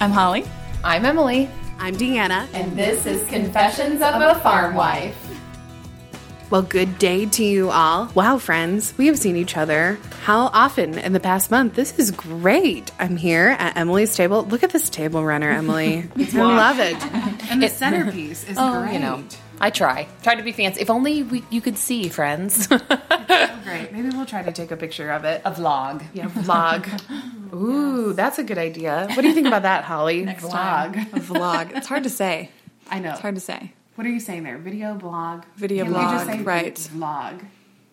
I'm Holly. I'm Emily, I'm Deanna. and this is Confessions of a Farm Wife. Well, good day to you all. Wow, friends, we have seen each other how often in the past month? This is great. I'm here at Emily's table. Look at this table runner, Emily. I love it. And the centerpiece is Oh, great. you know, I try. Try to be fancy. If only we, you could see, friends. Great. Maybe we'll try to take a picture of it. a vlog. Yeah, vlog. Ooh, that's a good idea. What do you think about that, Holly? vlog. A vlog. It's hard to say. I know. It's hard to say. What are you saying there? Video blog. Video Can't we just blog, say right. Vlog.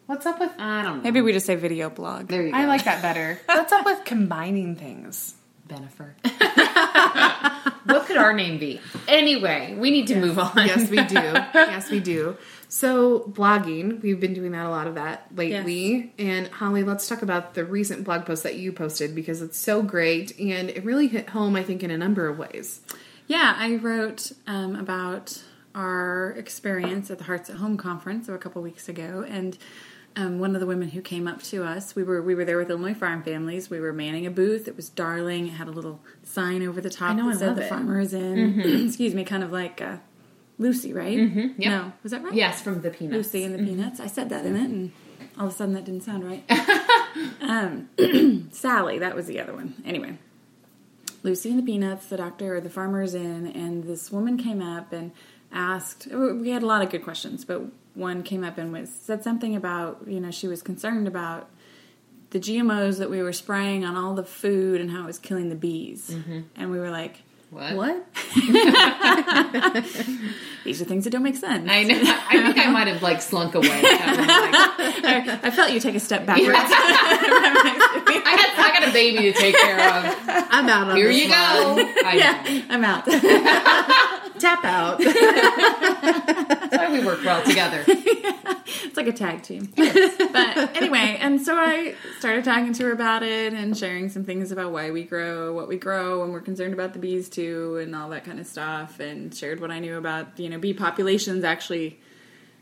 What's up with? I don't know. Maybe we just say video blog. There you go. I like that better. What's up with combining things? Bennifer. what could our name be? Anyway, we need to move on. Yes, we do. yes, we do. So, blogging, we've been doing that a lot of that lately. And Holly, let's talk about the recent blog post that you posted because it's so great and it really hit home, I think, in a number of ways. Yeah, I wrote um, about our experience at the Hearts at Home conference a couple weeks ago, and um, one of the women who came up to us, we were we were there with Illinois Farm Families. We were manning a booth. It was darling. It had a little sign over the top I know, that I said love "The it. Farmer is in." Excuse me, kind of like uh, Lucy, right? Mm-hmm. Yep. No, was that right? Yes, from the peanuts. Lucy and the Peanuts. I said that in it, and all of a sudden that didn't sound right. um, Sally, that was the other one. Anyway, Lucy and the Peanuts, the doctor or the farmer's in, and this woman came up and asked. We had a lot of good questions, but one came up and was said something about you know she was concerned about the GMOs that we were spraying on all the food and how it was killing the bees, mm-hmm. and we were like. What? What? These are things that don't make sense. I know. I think I might have like slunk away. I, I, I felt you take a step backwards. got, I got a baby to take care of. I'm out on Here this you one. go. I know. I'm out. Tap out. That's why we work well together. It's like a tag team. but anyway, and so I started talking to her about it and sharing some things about why we grow, what we grow, and we're concerned about the bees too, and all that kind of stuff, and shared what I knew about, you know, bee populations actually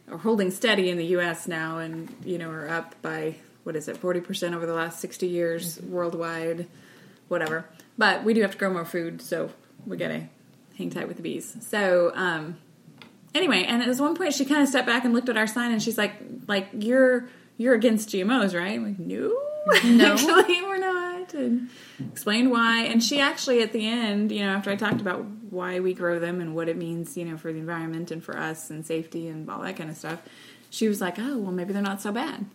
are holding steady in the US now and, you know, are up by, what is it, 40% over the last 60 years worldwide, whatever. But we do have to grow more food, so we gotta hang tight with the bees. So, um, anyway, and at this one point, she kind of stepped back and looked at our sign, and she's like, "Like you're you're against GMOs, right?" I'm like, "No, no, actually, we're not." And explained why, and she actually at the end, you know, after I talked about why we grow them and what it means, you know, for the environment and for us and safety and all that kind of stuff, she was like, "Oh, well, maybe they're not so bad."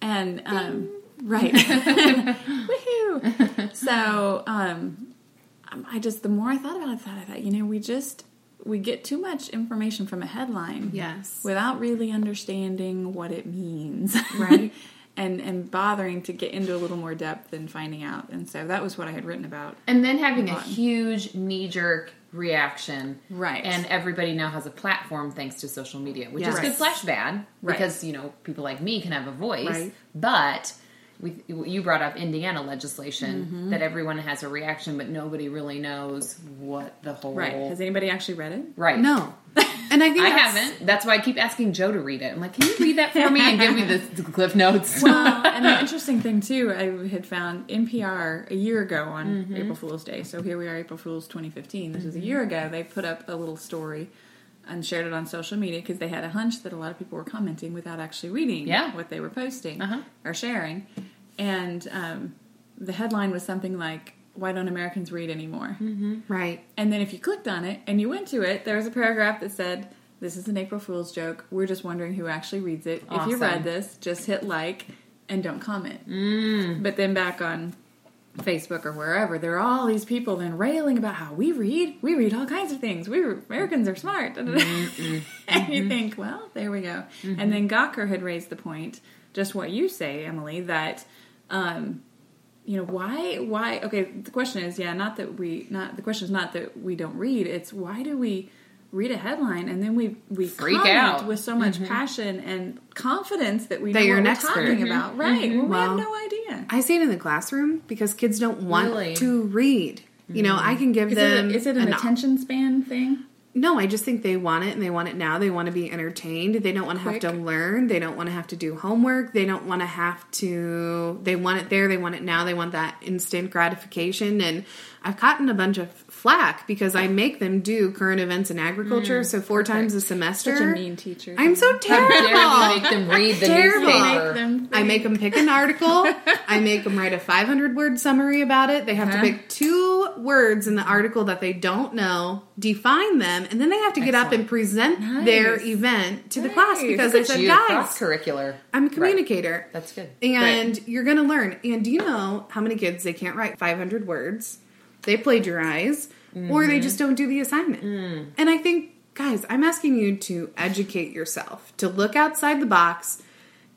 And um, right, woohoo! So um, I just the more I thought about it, I thought I thought, you know, we just we get too much information from a headline, Yes. without really understanding what it means, Right. and and bothering to get into a little more depth and finding out. And so that was what I had written about. And then having a huge knee jerk reaction. Right. And everybody now has a platform thanks to social media, which is Yes. good slash bad Right. because, you know, people like me can have a voice. Right. But we, you brought up Indiana legislation Mm-hmm. that everyone has a reaction, but nobody really knows what the whole. Right? Has anybody actually read it? Right. No. And I think I that's- haven't. That's why I keep asking Joe to read it. I'm like, can you read that for me and give me the, the cliff notes? Well, and the interesting thing too, I had found NPR a year ago on April Fool's Day. So here we are, April Fool's 2015. This was a year ago. They put up a little story and shared it on social media because they had a hunch that a lot of people were commenting without actually reading Yeah. what they were posting Uh-huh. or sharing. And um, the headline was something like, "Why don't Americans read anymore?" Right. And then if you clicked on it and you went to it, there was a paragraph that said, This is an April Fool's joke. We're just wondering who actually reads it. If you read this, just hit like and don't comment. Mm. But then back on Facebook or wherever, there are all these people then railing about how we read. We read all kinds of things. We Americans are smart. Mm-hmm, mm-hmm. and you think, well, there we go. Mm-hmm. And then Gawker had raised the point, just what you say, Emily, that um, you know why why okay the question is yeah not that we not the question is not that we don't read it's why do we read a headline and then we we Freak out. with so much mm-hmm. passion and confidence that we That know you're what an we're expert. talking about mm-hmm. right mm-hmm. when we Well, have no idea I see it in the classroom because kids don't want Really? to read. You know, I can give is them. Is it an an- attention span thing no, I just think they want it and they want it now. They want to be entertained. They don't want to have to learn. They don't want to have to do homework. They don't want to have to, they want it there. They want it now. They want that instant gratification. And I've gotten a bunch of flack because I make them do current events in agriculture. Mm, so four times a semester. Such a mean teacher. I'm so How dare you terrible. make them read the Terrible. newspaper? I make them pick an article. I make them write a 500 word summary about it. They have to uh-huh. pick two words in the article that they don't know, define them, and then they have to get up and present Nice. their event to the class because I said, guys, cross curricular. I'm a communicator. That's good. And you're going to learn. And do you know how many kids they can't write 500 words? They plagiarize or they just mm-hmm. don't do the assignment. Mm. And I think, guys, I'm asking you to educate yourself, to look outside the box.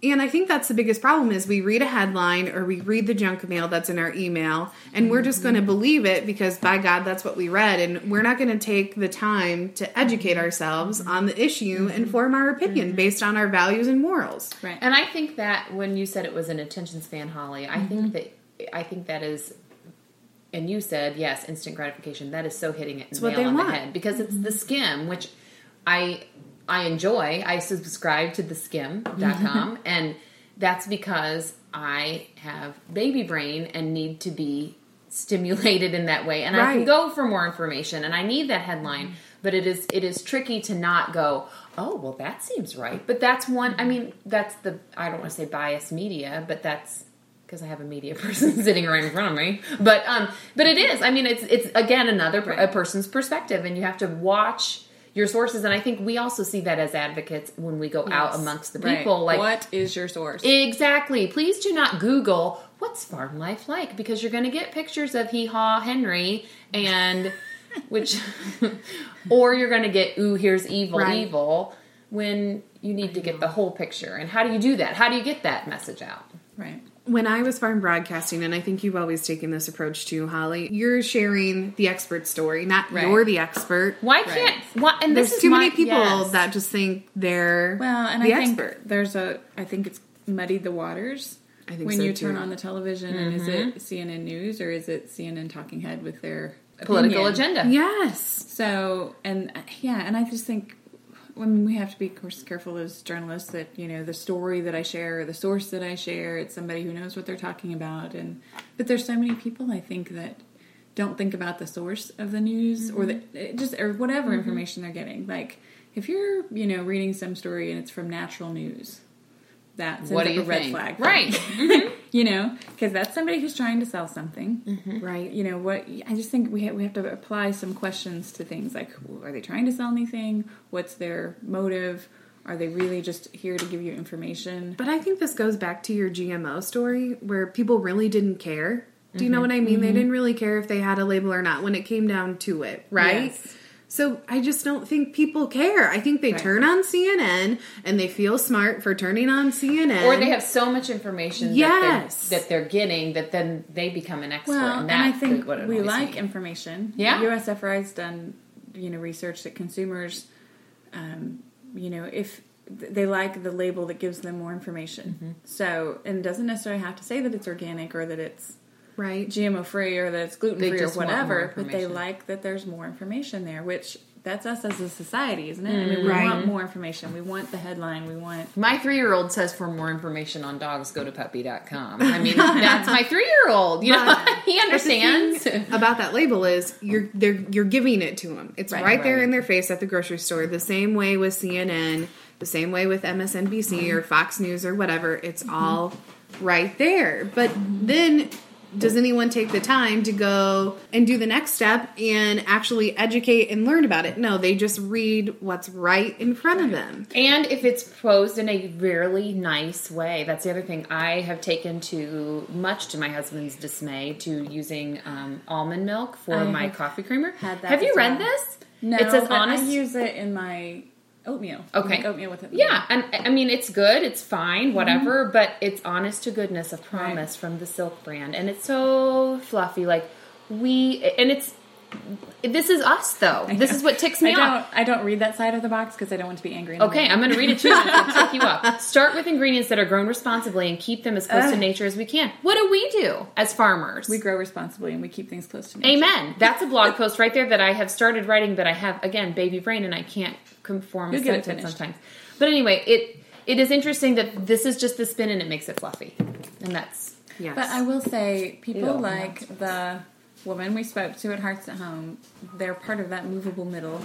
And I think that's the biggest problem is we read a headline or we read the junk mail that's in our email and we're just going to believe it because by God that's what we read and we're not going to take the time to educate ourselves on the issue mm-hmm. and form our opinion mm-hmm. based on our values and morals. Right. And I think that when you said it was an attention span, Holly, I Mm-hmm. think that I think that is, and you said yes, instant gratification. That is so hitting it what nail they on want. the head because it's the mm-hmm. Skimm, which I I enjoy. I subscribe to theSkimm.com and that's because I have baby brain and need to be stimulated in that way. And I can go for more information and I need that headline but it is it is tricky to not go oh well that seems right. But that's one I mean that's the I don't want to say bias media but that's because I have a media person sitting right in front of me. But um but it is I mean it's it's again another per- a person's perspective and you have to watch your sources and I think we also see that as advocates when we go out amongst the Right. people like what is your source? Exactly. Please do not Google what's farm life like because you're going to get pictures of Hee Haw Henry and which, or you're going to get ooh here's evil Right. evil when you need to get the whole picture. And how do you do that? How do you get that message out? right. When I was farm broadcasting, and I think you've always taken this approach too, Holly, you're sharing the expert story, not Right. you're the expert. Why can't? Why, and There's this is too my- many people yes. that just think they're Well, and the I think there's a. I think it's muddied the waters. I think when so, you too. turn on the television, and is mm-hmm. it CNN News or is it CNN Talking Head with their political opinion? agenda. Yes. So, and yeah, and I just think when we have to be, of course, careful as journalists that you know the story that I share, or the source that I share, it's somebody who knows what they're talking about, and but there's so many people I think that don't think about the source of the news or the mm-hmm. eh, just or whatever mm-hmm. information they're getting. Like if you're you know reading some story and it's from natural news, that's What do up you a red think? flag, Right. you know, because that's somebody who's trying to sell something mm-hmm. Right. you know what i just think we have, we have to apply some questions to things like are they trying to sell anything what's their motive are they really just here to give you information But I think this goes back to your GMO story where people really didn't care. Do you know mm-hmm. what I mean? They mm-hmm. didn't really care if they had a label or not when it came down to it, right? Yes. So I just don't think people care. I think they Right. turn on CNN and they feel smart for turning on CNN. Or they have so much information Yes. that, they're, that they're getting that then they become an expert. well and, and, i think we like me. information Yeah. USFRA's done you know research that consumers um, you know if they like the label that gives them more information Mm-hmm. so and doesn't necessarily have to say that it's organic or that it's right. GMO free or that it's gluten free or just want more whatever, but they like that there's more information there, which that's us as a society, isn't it? I mean, mm, we Right. want more information. We want the headline. We want My three year old says for more information on dogs, go to puppy.com. I mean, that's my three year old. You know, he understands. about that label is you're they're you're giving it to them. It's right, Right, there right. in their face at the grocery store. The same way with CNN, the same way with MSNBC or Fox News or whatever. It's mm-hmm. all right there. But then does anyone take the time to go and do the next step and actually educate and learn about it? No, they just read what's right in front of them. And if it's posed in a really nice way, that's the other thing. I have taken to, much to my husband's dismay, to using um, almond milk for I my coffee creamer. had that have you as read this? no. it says but honest. I use it in my oatmeal. Okay. make oatmeal with it. Yeah, and I mean it's good, it's fine, whatever, Mm-hmm. but it's honest to goodness, a promise from the Silk brand, and it's so fluffy. Like we, and it's this is us though. This is what ticks me I off. don't. I don't read that side of the box because I don't want to be angry. Okay. I'm going to read it to you and it'll tick you up. Start with ingredients that are grown responsibly and keep them as close to nature as we can. What do we do as farmers? we grow responsibly and we keep things close to nature. Amen. That's a blog post right there that I have started writing, but I have again baby brain and I can't conform a You'll it sentence sometimes. But anyway, it it is interesting that this is just the spin and it makes it fluffy, and that's Yes. But I will say, people Ew. like the woman we spoke to at Hearts at Home. They're part of that movable middle.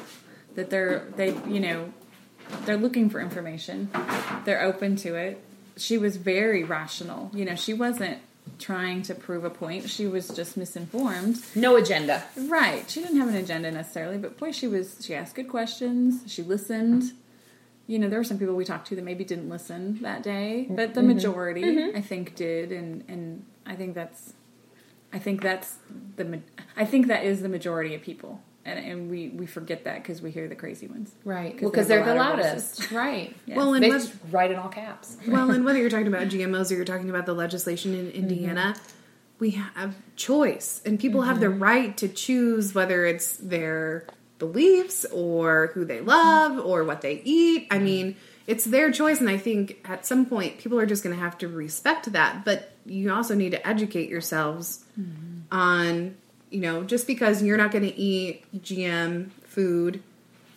That they're they you know they're looking for information. They're open to it. She was very rational. You know, she wasn't trying to prove a point. She was just misinformed. no agenda. Right. She didn't have an agenda necessarily, but boy, she was. She asked good questions. She listened. You know, there were some people we talked to that maybe didn't listen that day, but the mm-hmm. majority, mm-hmm. I think, did, and and I think that's, I think that's the, I think that is the majority of people, and and we we forget that because we hear the crazy ones, Right. 'Cause Well, because they're they're the the louder loudest. Right. Yeah. well, and They whether, just write in all caps. well, and whether you're talking about GMOs or you're talking about the legislation in mm-hmm. Indiana, we have choice, and people have the mm-hmm. right to choose whether it's their beliefs or who they love mm-hmm. or what they eat. I mean, it's their choice, and I think at some point people are just going to have to respect that. But you also need to educate yourselves on, you know, just because you're not going to eat GM food.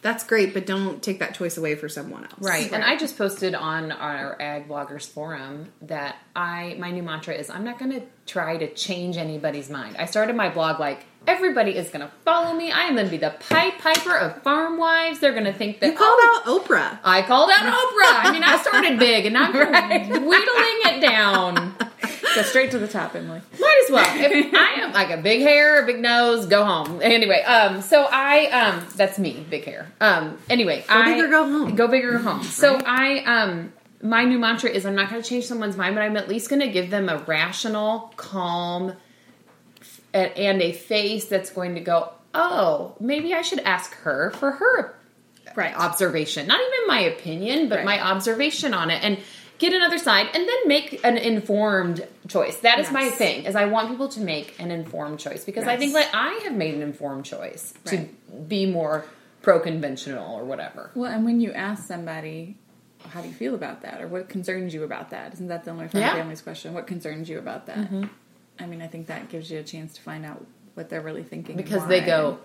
That's great, but don't take that choice away for someone else. Right. And I just posted on our Ag Bloggers forum that I my new mantra is I'm not going to try to change anybody's mind. I started my blog like everybody is going to follow me. I am going to be the Pied Piper of farm wives. They're going to think that You called oh, out Oprah. I called out Oprah. I mean, I started big and I'm wheedling it down. Go straight to the top, Emily. Might as well. If I am like a big hair, a big nose, go home. Anyway, um, so I um, that's me, big hair. Um, anyway, Go I big or go home. Go big or home. So I um, my new mantra is I'm not going to change someone's mind, but I'm at least going to give them a rational, calm, and, and a face that's going to go. Oh, maybe I should ask her for her Right. observation. Not even my opinion, but Right. my observation on it and get another side and then make an informed choice. That is my thing. Is I want people to make an informed choice because I think Yes. that I have made an informed choice Right. to be more pro conventional or whatever. Well, and when you ask somebody, how do you feel about that, or what concerns you about that? Isn't that the only Yeah. family's question? What concerns you about that? Mm-hmm. I mean, I think that gives you a chance to find out what they're really thinking. Because they go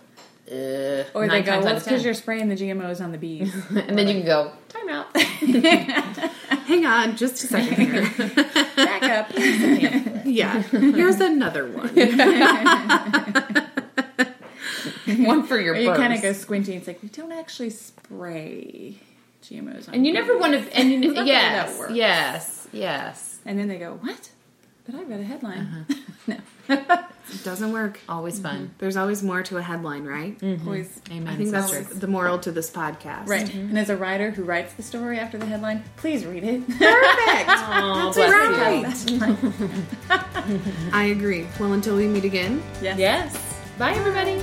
uh, or they go, well, it's because you're spraying the GMOs on the bees. and then you can go time out. Hang on, just a second here. Back up. yeah, here's another one. One for your Or you kind of go squinty. It's like we don't actually spray GMOs on. and you bees. never want to. And you, That's not how yes, yes, yes. And then they go, what? But I read a headline. Uh-huh. no, It doesn't work. Always fun. Mm-hmm. There's always more to a headline, right? Mm-hmm. always. Amen. I think that's sister. the moral to this podcast. Right. Mm-hmm. And as a writer who writes the story after the headline, please read it. Perfect. Aw, That's bless you. right. I agree. Well, until we meet again, yes. Yes. Bye, everybody.